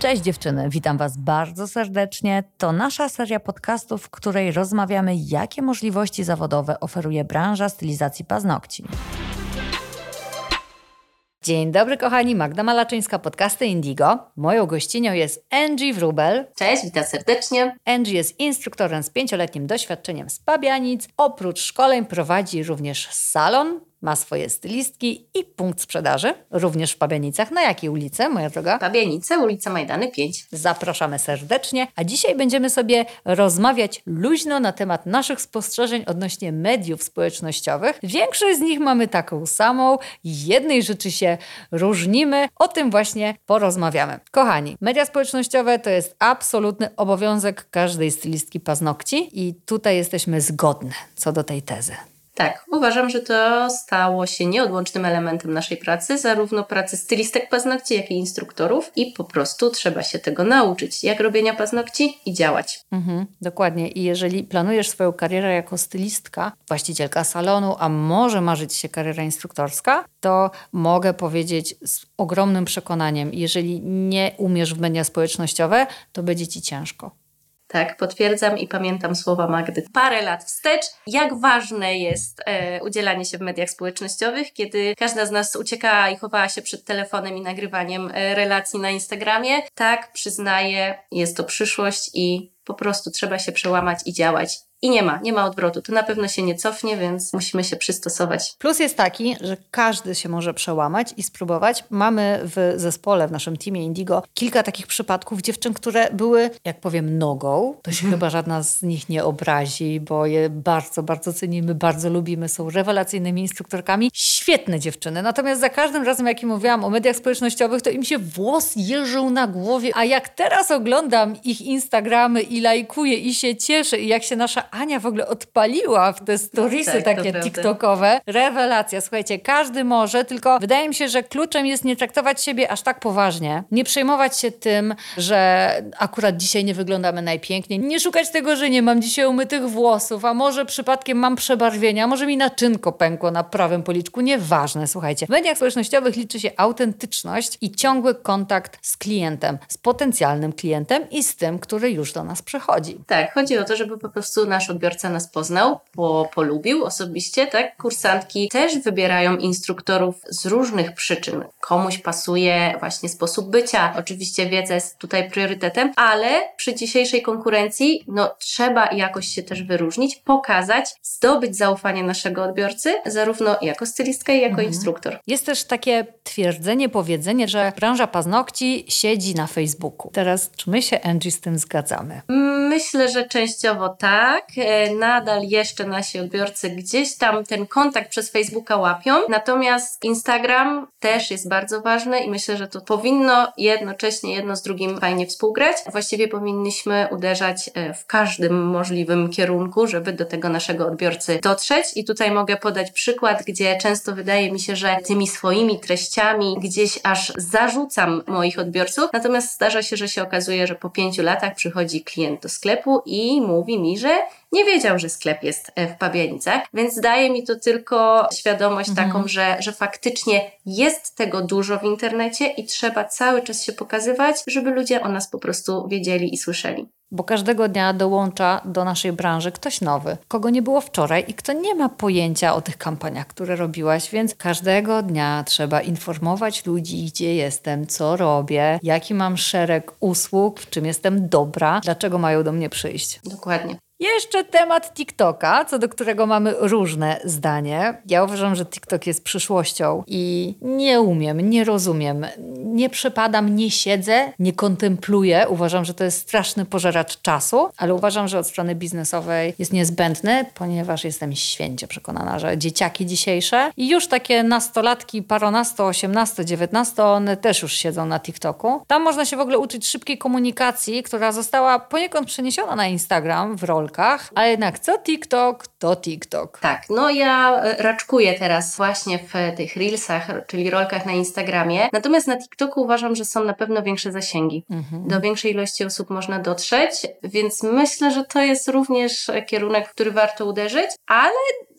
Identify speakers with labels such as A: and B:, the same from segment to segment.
A: Cześć dziewczyny, witam Was bardzo serdecznie. To nasza seria podcastów, w której rozmawiamy, jakie możliwości zawodowe oferuje branża stylizacji paznokci. Dzień dobry kochani, Magda Malaczyńska, podcasty Indigo. Moją gościnią jest Angie Wrubel.
B: Cześć, witam serdecznie.
A: Angie jest instruktorem z pięcioletnim doświadczeniem z Pabianic. Oprócz szkoleń prowadzi również salon ma swoje stylistki i punkt sprzedaży, również w Pabianicach. Na jakiej ulicy, moja droga?
B: Pabianice, ulica Majdany 5.
A: Zapraszamy serdecznie, a dzisiaj będziemy sobie rozmawiać luźno na temat naszych spostrzeżeń odnośnie mediów społecznościowych. Większość z nich mamy taką samą, jednej rzeczy się różnimy, o tym właśnie porozmawiamy. Kochani, media społecznościowe to jest absolutny obowiązek każdej stylistki paznokci i tutaj jesteśmy zgodne co do tej tezy.
B: Tak, uważam, że to stało się nieodłącznym elementem naszej pracy, zarówno pracy stylistek paznokci, jak i instruktorów i po prostu trzeba się tego nauczyć, jak robienia paznokci i działać.
A: Mhm, dokładnie. I jeżeli planujesz swoją karierę jako stylistka, właścicielka salonu, a może marzyć się kariera instruktorska, to mogę powiedzieć z ogromnym przekonaniem, jeżeli nie umiesz w media społecznościowe, to będzie ci ciężko.
B: Tak, potwierdzam i pamiętam słowa Magdy parę lat wstecz, jak ważne jest e, udzielanie się w mediach społecznościowych, kiedy każda z nas uciekała i chowała się przed telefonem i nagrywaniem e, relacji na Instagramie. Tak, przyznaję, jest to przyszłość i po prostu trzeba się przełamać i działać. I nie ma, nie ma odwrotu. To na pewno się nie cofnie, więc musimy się przystosować.
A: Plus jest taki, że każdy się może przełamać i spróbować. Mamy w zespole, w naszym teamie Indigo, kilka takich przypadków dziewczyn, które były, jak powiem, nogą. To się chyba żadna z nich nie obrazi, bo je bardzo, bardzo cenimy, bardzo lubimy, są rewelacyjnymi instruktorkami. Świetne dziewczyny. Natomiast za każdym razem, jak im mówiłam o mediach społecznościowych, to im się włos jeżył na głowie. A jak teraz oglądam ich Instagramy i lajkuję i się cieszę i jak się nasza Ania w ogóle odpaliła w te storiesy
B: tak,
A: takie TikTokowe. Rewelacja, słuchajcie, każdy może, tylko wydaje mi się, że kluczem jest nie traktować siebie aż tak poważnie. Nie przejmować się tym, że akurat dzisiaj nie wyglądamy najpiękniej. Nie szukać tego, że nie mam dzisiaj umytych włosów, a może przypadkiem mam przebarwienia, może mi naczynko pękło na prawym policzku. Nieważne, słuchajcie. W mediach społecznościowych liczy się autentyczność i ciągły kontakt z klientem, z potencjalnym klientem i z tym, który już do nas przychodzi.
B: Tak, chodzi o to, żeby po prostu nasz odbiorca nas poznał, po, polubił osobiście, tak? Kursantki też wybierają instruktorów z różnych przyczyn. Komuś pasuje właśnie sposób bycia. Oczywiście wiedza jest tutaj priorytetem, ale przy dzisiejszej konkurencji, no trzeba jakoś się też wyróżnić, pokazać, zdobyć zaufanie naszego odbiorcy, zarówno jako stylistka, jak i jako mhm. instruktor.
A: Jest też takie twierdzenie, powiedzenie, że branża paznokci siedzi na Facebooku. Teraz, czy my się, Angie, z tym zgadzamy?
B: Myślę, że częściowo tak. E, nadal jeszcze nasi odbiorcy gdzieś tam ten kontakt przez Facebooka łapią. Natomiast Instagram też jest bardzo ważny i myślę, że to powinno jednocześnie jedno z drugim fajnie współgrać. Właściwie powinniśmy uderzać e, w każdym możliwym kierunku, żeby do tego naszego odbiorcy dotrzeć. I tutaj mogę podać przykład, gdzie często wydaje mi się, że tymi swoimi treściami gdzieś aż zarzucam moich odbiorców. Natomiast zdarza się, że się okazuje, że po pięciu latach przychodzi klient do sklepu i mówi mi, że nie wiedział, że sklep jest e, w Pabianicach, więc daje mi to tylko świadomość mhm. taką, że, że faktycznie jest tego dużo w internecie i trzeba cały czas się pokazywać, żeby ludzie o nas po prostu wiedzieli i słyszeli
A: bo każdego dnia dołącza do naszej branży ktoś nowy, kogo nie było wczoraj i kto nie ma pojęcia o tych kampaniach, które robiłaś, więc każdego dnia trzeba informować ludzi, gdzie jestem, co robię, jaki mam szereg usług, w czym jestem dobra, dlaczego mają do mnie przyjść.
B: Dokładnie.
A: Jeszcze temat TikToka, co do którego mamy różne zdanie. Ja uważam, że TikTok jest przyszłością i nie umiem, nie rozumiem, nie przepadam, nie siedzę, nie kontempluję. Uważam, że to jest straszny pożeracz czasu, ale uważam, że od strony biznesowej jest niezbędny, ponieważ jestem święcie przekonana, że dzieciaki dzisiejsze i już takie nastolatki, paronasto, osiemnasto, dziewiętnasto, one też już siedzą na TikToku. Tam można się w ogóle uczyć szybkiej komunikacji, która została poniekąd przeniesiona na Instagram w rolę rolkach, ale jednak co TikTok, to TikTok.
B: Tak, no ja e, raczkuję teraz właśnie w tych reelsach, czyli rolkach na Instagramie. Natomiast na TikToku uważam, że są na pewno większe zasięgi. Mhm. Do większej ilości osób można dotrzeć, więc myślę, że to jest również kierunek, w który warto uderzyć, ale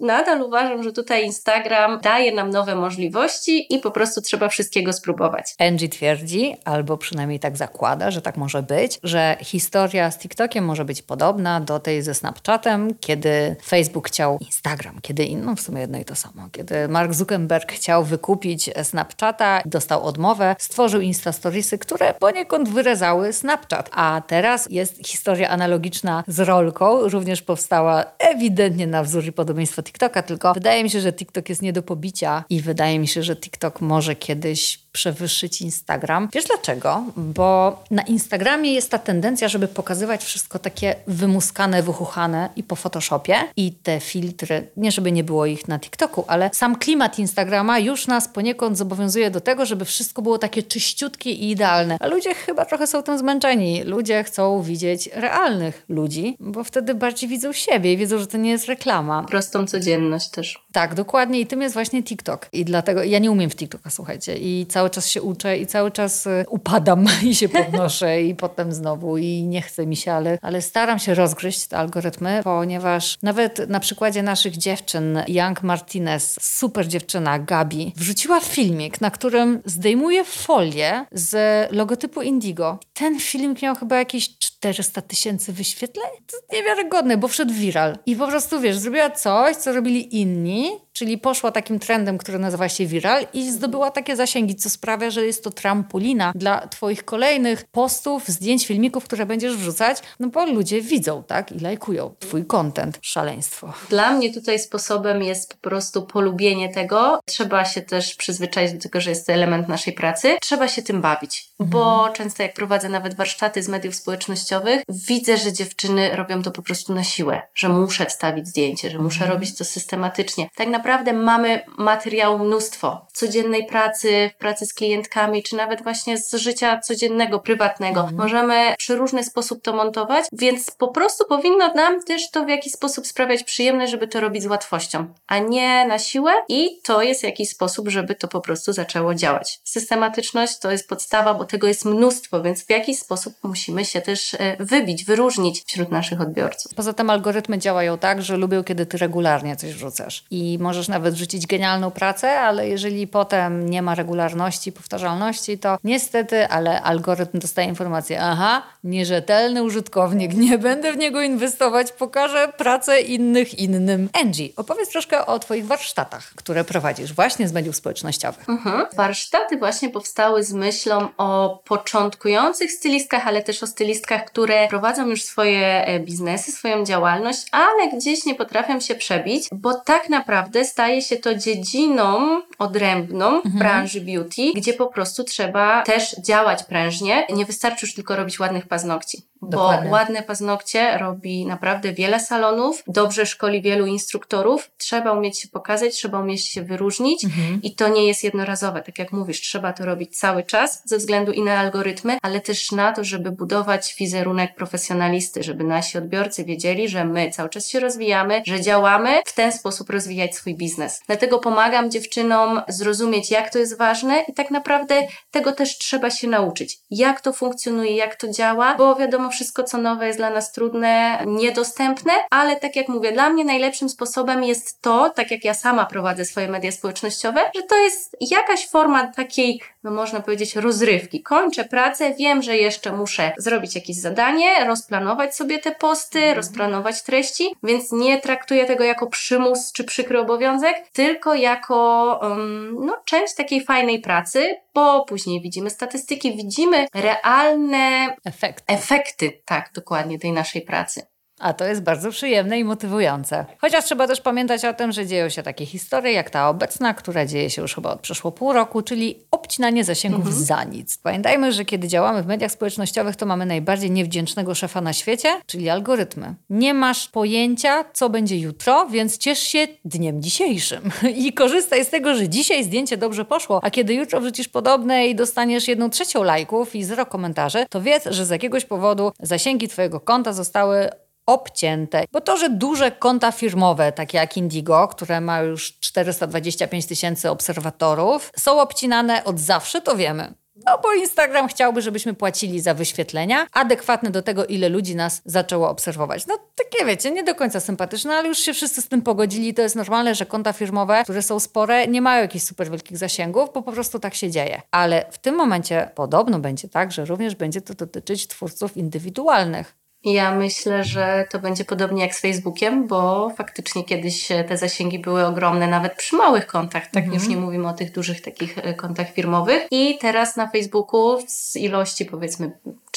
B: nadal uważam, że tutaj Instagram daje nam nowe możliwości i po prostu trzeba wszystkiego spróbować.
A: Angie twierdzi, albo przynajmniej tak zakłada, że tak może być, że historia z TikTokiem może być podobna do tej ze Snapchatem, kiedy Facebook chciał Instagram, kiedy, no w sumie jedno i to samo, kiedy Mark Zuckerberg chciał wykupić Snapchata, dostał odmowę, stworzył Insta Storiesy, które poniekąd wyrezały Snapchat. A teraz jest historia analogiczna z rolką, również powstała ewidentnie na wzór i podobieństwo TikToka, tylko wydaje mi się, że TikTok jest nie do pobicia i wydaje mi się, że TikTok może kiedyś przewyższyć Instagram. Wiesz dlaczego? Bo na Instagramie jest ta tendencja, żeby pokazywać wszystko takie wymuskane, wychuchane i po Photoshopie. I te filtry, nie żeby nie było ich na TikToku, ale sam klimat Instagrama już nas poniekąd zobowiązuje do tego, żeby wszystko było takie czyściutkie i idealne. A ludzie chyba trochę są tym zmęczeni. Ludzie chcą widzieć realnych ludzi, bo wtedy bardziej widzą siebie i wiedzą, że to nie jest reklama.
B: Prostą codzienność też.
A: Tak, dokładnie. I tym jest właśnie TikTok. I dlatego ja nie umiem w TikToka, słuchajcie. I cały czas się uczę i cały czas y, upadam i się podnoszę i potem znowu i nie chce mi się, ale, ale staram się rozgryźć te algorytmy, ponieważ nawet na przykładzie naszych dziewczyn, Young Martinez, super dziewczyna Gabi, wrzuciła filmik, na którym zdejmuje folię z logotypu Indigo. Ten filmik miał chyba jakieś 400 tysięcy wyświetleń? To niewiarygodne, bo wszedł viral. I po prostu, wiesz, zrobiła coś, co robili inni, czyli poszła takim trendem, który nazywa się viral i zdobyła takie zasięgi, co sprawia, że jest to trampolina dla twoich kolejnych postów, zdjęć, filmików, które będziesz wrzucać, no bo ludzie widzą, tak? I lajkują twój content. Szaleństwo.
B: Dla mnie tutaj sposobem jest po prostu polubienie tego. Trzeba się też przyzwyczaić do tego, że jest to element naszej pracy. Trzeba się tym bawić. Bo często jak prowadzę nawet warsztaty z mediów społecznościowych, widzę, że dziewczyny robią to po prostu na siłę, że muszę wstawić zdjęcie, że muszę mhm. robić to systematycznie. Tak naprawdę naprawdę mamy materiału mnóstwo. Codziennej pracy, pracy z klientkami, czy nawet właśnie z życia codziennego, prywatnego. Mhm. Możemy przy różny sposób to montować, więc po prostu powinno nam też to w jakiś sposób sprawiać przyjemność, żeby to robić z łatwością, a nie na siłę i to jest jakiś sposób, żeby to po prostu zaczęło działać. Systematyczność to jest podstawa, bo tego jest mnóstwo, więc w jakiś sposób musimy się też e, wybić, wyróżnić wśród naszych odbiorców.
A: Poza tym algorytmy działają tak, że lubią, kiedy ty regularnie coś wrzucasz i może możesz nawet rzucić genialną pracę, ale jeżeli potem nie ma regularności, powtarzalności, to niestety, ale algorytm dostaje informację, aha, nierzetelny użytkownik, nie będę w niego inwestować, pokażę pracę innych innym. Angie, opowiedz troszkę o Twoich warsztatach, które prowadzisz właśnie z mediów społecznościowych.
B: Mhm. Warsztaty właśnie powstały z myślą o początkujących stylistkach, ale też o stylistkach, które prowadzą już swoje e, biznesy, swoją działalność, ale gdzieś nie potrafią się przebić, bo tak naprawdę staje się to dziedziną odrębną mhm. branży beauty, gdzie po prostu trzeba też działać prężnie. Nie wystarczy już tylko robić ładnych paznokci. Dokładnie. Bo ładne paznokcie robi naprawdę wiele salonów, dobrze szkoli wielu instruktorów. Trzeba umieć się pokazać, trzeba umieć się wyróżnić mhm. i to nie jest jednorazowe. Tak jak mówisz, trzeba to robić cały czas ze względu i na algorytmy, ale też na to, żeby budować wizerunek profesjonalisty, żeby nasi odbiorcy wiedzieli, że my cały czas się rozwijamy, że działamy w ten sposób rozwijać swój biznes. Dlatego pomagam dziewczynom zrozumieć, jak to jest ważne i tak naprawdę tego też trzeba się nauczyć. Jak to funkcjonuje, jak to działa, bo wiadomo, wszystko co nowe jest dla nas trudne, niedostępne, ale tak jak mówię, dla mnie najlepszym sposobem jest to, tak jak ja sama prowadzę swoje media społecznościowe, że to jest jakaś forma takiej, no można powiedzieć, rozrywki. Kończę pracę, wiem, że jeszcze muszę zrobić jakieś zadanie, rozplanować sobie te posty, mhm. rozplanować treści, więc nie traktuję tego jako przymus czy przykry obowiązek, tylko jako um, no, część takiej fajnej pracy, bo później widzimy statystyki, widzimy realne
A: efekty,
B: efekty tak, dokładnie tej naszej pracy.
A: A to jest bardzo przyjemne i motywujące. Chociaż trzeba też pamiętać o tym, że dzieją się takie historie jak ta obecna, która dzieje się już chyba od przeszło pół roku, czyli obcinanie zasięgów mhm. za nic. Pamiętajmy, że kiedy działamy w mediach społecznościowych, to mamy najbardziej niewdzięcznego szefa na świecie, czyli algorytmy. Nie masz pojęcia, co będzie jutro, więc ciesz się dniem dzisiejszym. I korzystaj z tego, że dzisiaj zdjęcie dobrze poszło, a kiedy jutro wrzucisz podobne i dostaniesz jedną trzecią lajków i zero komentarzy, to wiedz, że z jakiegoś powodu zasięgi twojego konta zostały obcięte. Bo to, że duże konta firmowe, takie jak Indigo, które ma już 425 tysięcy obserwatorów, są obcinane od zawsze, to wiemy. No bo Instagram chciałby, żebyśmy płacili za wyświetlenia, adekwatne do tego, ile ludzi nas zaczęło obserwować. No takie wiecie, nie do końca sympatyczne, ale już się wszyscy z tym pogodzili. To jest normalne, że konta firmowe, które są spore, nie mają jakichś super wielkich zasięgów, bo po prostu tak się dzieje. Ale w tym momencie podobno będzie tak, że również będzie to dotyczyć twórców indywidualnych.
B: Ja myślę, że to będzie podobnie jak z Facebookiem, bo faktycznie kiedyś te zasięgi były ogromne, nawet przy małych kontach, tak mhm. już nie mówimy o tych dużych takich e, kontach firmowych. I teraz na Facebooku z ilości powiedzmy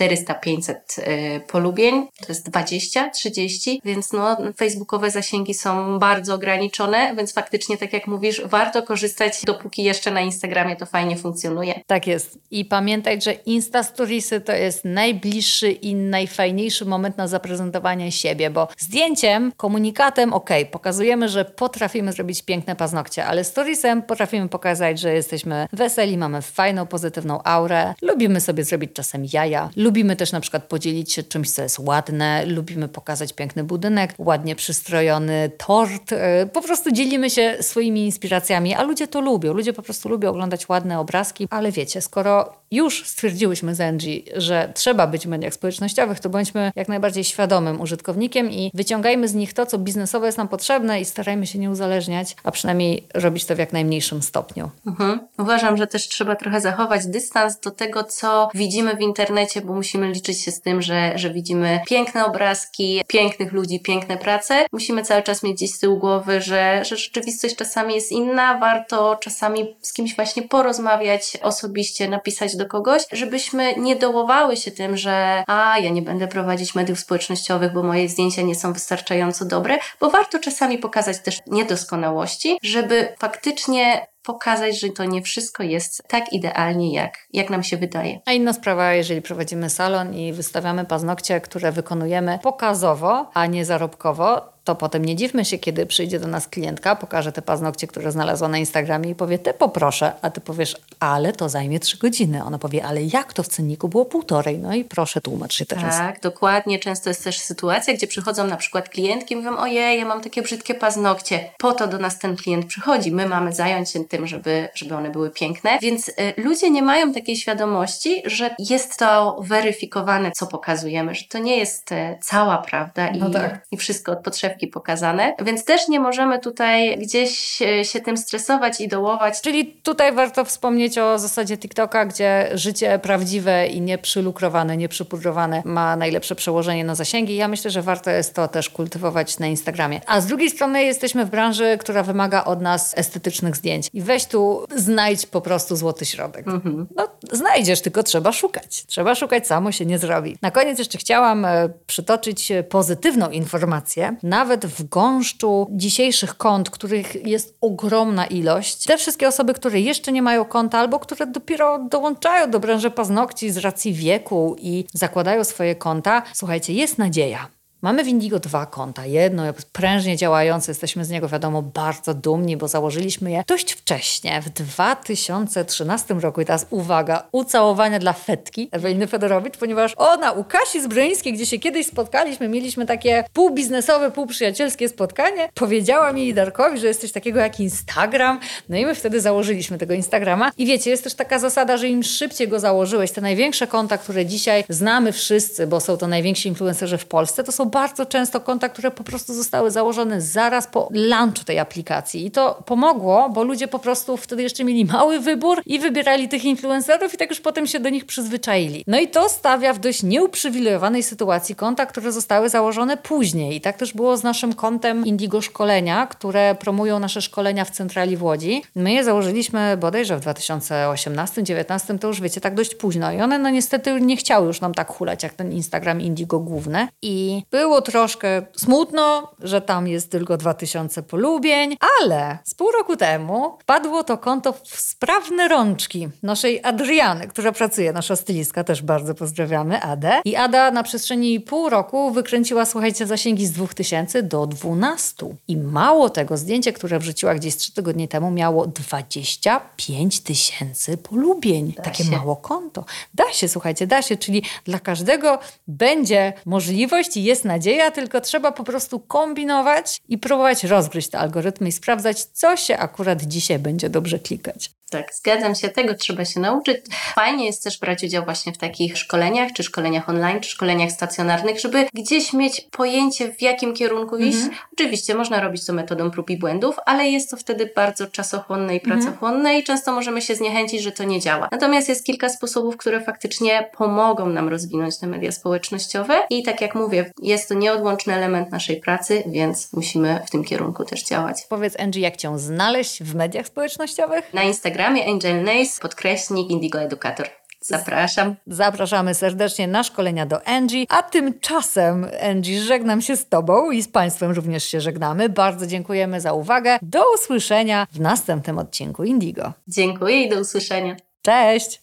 B: 400-500 y, polubień, to jest 20, 30, więc no, facebookowe zasięgi są bardzo ograniczone, więc faktycznie, tak jak mówisz, warto korzystać, dopóki jeszcze na Instagramie to fajnie funkcjonuje.
A: Tak jest. I pamiętaj, że Insta Storiesy to jest najbliższy i najfajniejszy moment na zaprezentowanie siebie, bo zdjęciem, komunikatem, ok, pokazujemy, że potrafimy zrobić piękne paznokcie, ale storiesem potrafimy pokazać, że jesteśmy weseli, mamy fajną, pozytywną aurę, lubimy sobie zrobić czasem jaja, Lubimy też na przykład podzielić się czymś, co jest ładne, lubimy pokazać piękny budynek, ładnie przystrojony tort. E, po prostu dzielimy się swoimi inspiracjami, a ludzie to lubią. Ludzie po prostu lubią oglądać ładne obrazki, ale wiecie, skoro już stwierdziłyśmy z Angie, że trzeba być w mediach społecznościowych, to bądźmy jak najbardziej świadomym użytkownikiem i wyciągajmy z nich to, co biznesowo jest nam potrzebne i starajmy się nie uzależniać, a przynajmniej robić to w jak najmniejszym stopniu.
B: Mhm. Uważam, że też trzeba trochę zachować dystans do tego, co widzimy w internecie, bo musimy liczyć się z tym, że, że widzimy piękne obrazki, pięknych ludzi, piękne prace. Musimy cały czas mieć gdzieś z tyłu głowy, że, że rzeczywistość czasami jest inna, warto czasami z kimś właśnie porozmawiać osobiście, napisać do kogoś, żebyśmy nie dołowały się tym, że a, ja nie będę prowadzić mediów społecznościowych, bo moje zdjęcia nie są wystarczająco dobre, bo warto czasami pokazać też niedoskonałości, żeby faktycznie pokazać, że to nie wszystko jest tak idealnie, jak, jak nam się wydaje.
A: A inna sprawa, jeżeli prowadzimy salon i wystawiamy paznokcie, które wykonujemy pokazowo, a nie zarobkowo, to potem nie dziwmy się, kiedy przyjdzie do nas klientka, pokaże te paznokcie, które znalazła na Instagramie i powie, te poproszę, a ty powiesz, ale to zajmie trzy godziny. Ona powie, ale jak to w cenniku było półtorej? No i proszę, tłumacz się teraz.
B: Tak, dokładnie. Często jest też sytuacja, gdzie przychodzą na przykład klientki i mówią, ojej, ja mam takie brzydkie paznokcie. Po to do nas ten klient przychodzi. My mamy zająć się tym, żeby, żeby one były piękne. Więc y, ludzie nie mają takiej świadomości, że jest to weryfikowane, co pokazujemy, że to nie jest y, cała prawda i, no tak. i wszystko od podszewki pokazane, więc też nie możemy tutaj gdzieś e, się tym stresować i dołować.
A: Czyli tutaj warto wspomnieć o zasadzie TikToka, gdzie życie prawdziwe i nieprzylukrowane, nieprzepudrowane ma najlepsze przełożenie na zasięgi. Ja myślę, że warto jest to też kultywować na Instagramie. A z drugiej strony jesteśmy w branży, która wymaga od nas estetycznych zdjęć. I weź tu, znajdź po prostu złoty środek. Mhm. No, znajdziesz, tylko trzeba szukać. Trzeba szukać, samo się nie zrobi. Na koniec jeszcze chciałam e, przytoczyć pozytywną informację. Nawet w gąszczu dzisiejszych kont, których jest ogromna ilość, te wszystkie osoby, które jeszcze nie mają konta albo które dopiero dołączają do branży paznokci z racji wieku i zakładają swoje konta, słuchajcie, jest nadzieja. Mamy w Indigo dwa konta. Jedno prężnie działające, jesteśmy z niego wiadomo bardzo dumni, bo założyliśmy je dość wcześnie, w 2013 roku. I teraz uwaga, ucałowania dla Fetki, Eweliny Fedorowicz, ponieważ ona u Kasi Zbrońskiej, gdzie się kiedyś spotkaliśmy, mieliśmy takie półbiznesowe, półprzyjacielskie spotkanie, powiedziała mi Darkowi, że jest coś takiego jak Instagram. No i my wtedy założyliśmy tego Instagrama. I wiecie, jest też taka zasada, że im szybciej go założyłeś, te największe konta, które dzisiaj znamy wszyscy, bo są to najwięksi influencerzy w Polsce, to są bardzo często konta, które po prostu zostały założone zaraz po launchu tej aplikacji. I to pomogło, bo ludzie po prostu wtedy jeszcze mieli mały wybór i wybierali tych influencerów i tak już potem się do nich przyzwyczaili. No i to stawia w dość nieuprzywilejowanej sytuacji konta, które zostały założone później. I tak też było z naszym kontem Indigo Szkolenia, które promują nasze szkolenia w centrali w Łodzi. My je założyliśmy bodajże w 2018-2019, to już wiecie, tak dość późno. I one no niestety nie chciały już nam tak hulać jak ten Instagram Indigo główny. I było troszkę smutno, że tam jest tylko 2000 polubień, ale z pół roku temu padło to konto w sprawne rączki naszej Adriany, która pracuje, nasza stylistka, też bardzo pozdrawiamy Adę. I Ada na przestrzeni pół roku wykręciła, słuchajcie, zasięgi z 2000 do 12. I mało tego, zdjęcie, które wrzuciła gdzieś 3 tygodnie temu miało 25 tysięcy polubień. Da Takie się. mało konto. Da się, słuchajcie, da się, czyli dla każdego będzie możliwość i jest nadzieja, tylko trzeba po prostu kombinować i próbować rozgryźć te algorytmy i sprawdzać, co się akurat dzisiaj będzie dobrze klikać.
B: Tak, zgadzam się, tego trzeba się nauczyć. Fajnie jest też brać udział właśnie w takich szkoleniach, czy szkoleniach online, czy szkoleniach stacjonarnych, żeby gdzieś mieć pojęcie, w jakim kierunku iść. Mhm. Oczywiście można robić to metodą prób i błędów, ale jest to wtedy bardzo czasochłonne i mhm. pracochłonne mhm. i często możemy się zniechęcić, że to nie działa. Natomiast jest kilka sposobów, które faktycznie pomogą nam rozwinąć te media społecznościowe i tak jak mówię, jest to nieodłączny element naszej pracy, więc musimy w tym kierunku też działać.
A: Powiedz Angie, jak Cię znaleźć w mediach społecznościowych?
B: Na Instagramie Angel Nace, podkreśnik Indigo Educator. Zapraszam.
A: Zapraszamy serdecznie na szkolenia do Angie, a tymczasem Angie żegnam się z Tobą i z Państwem również się żegnamy. Bardzo dziękujemy za uwagę. Do usłyszenia w następnym odcinku Indigo.
B: Dziękuję i do usłyszenia.
A: Cześć!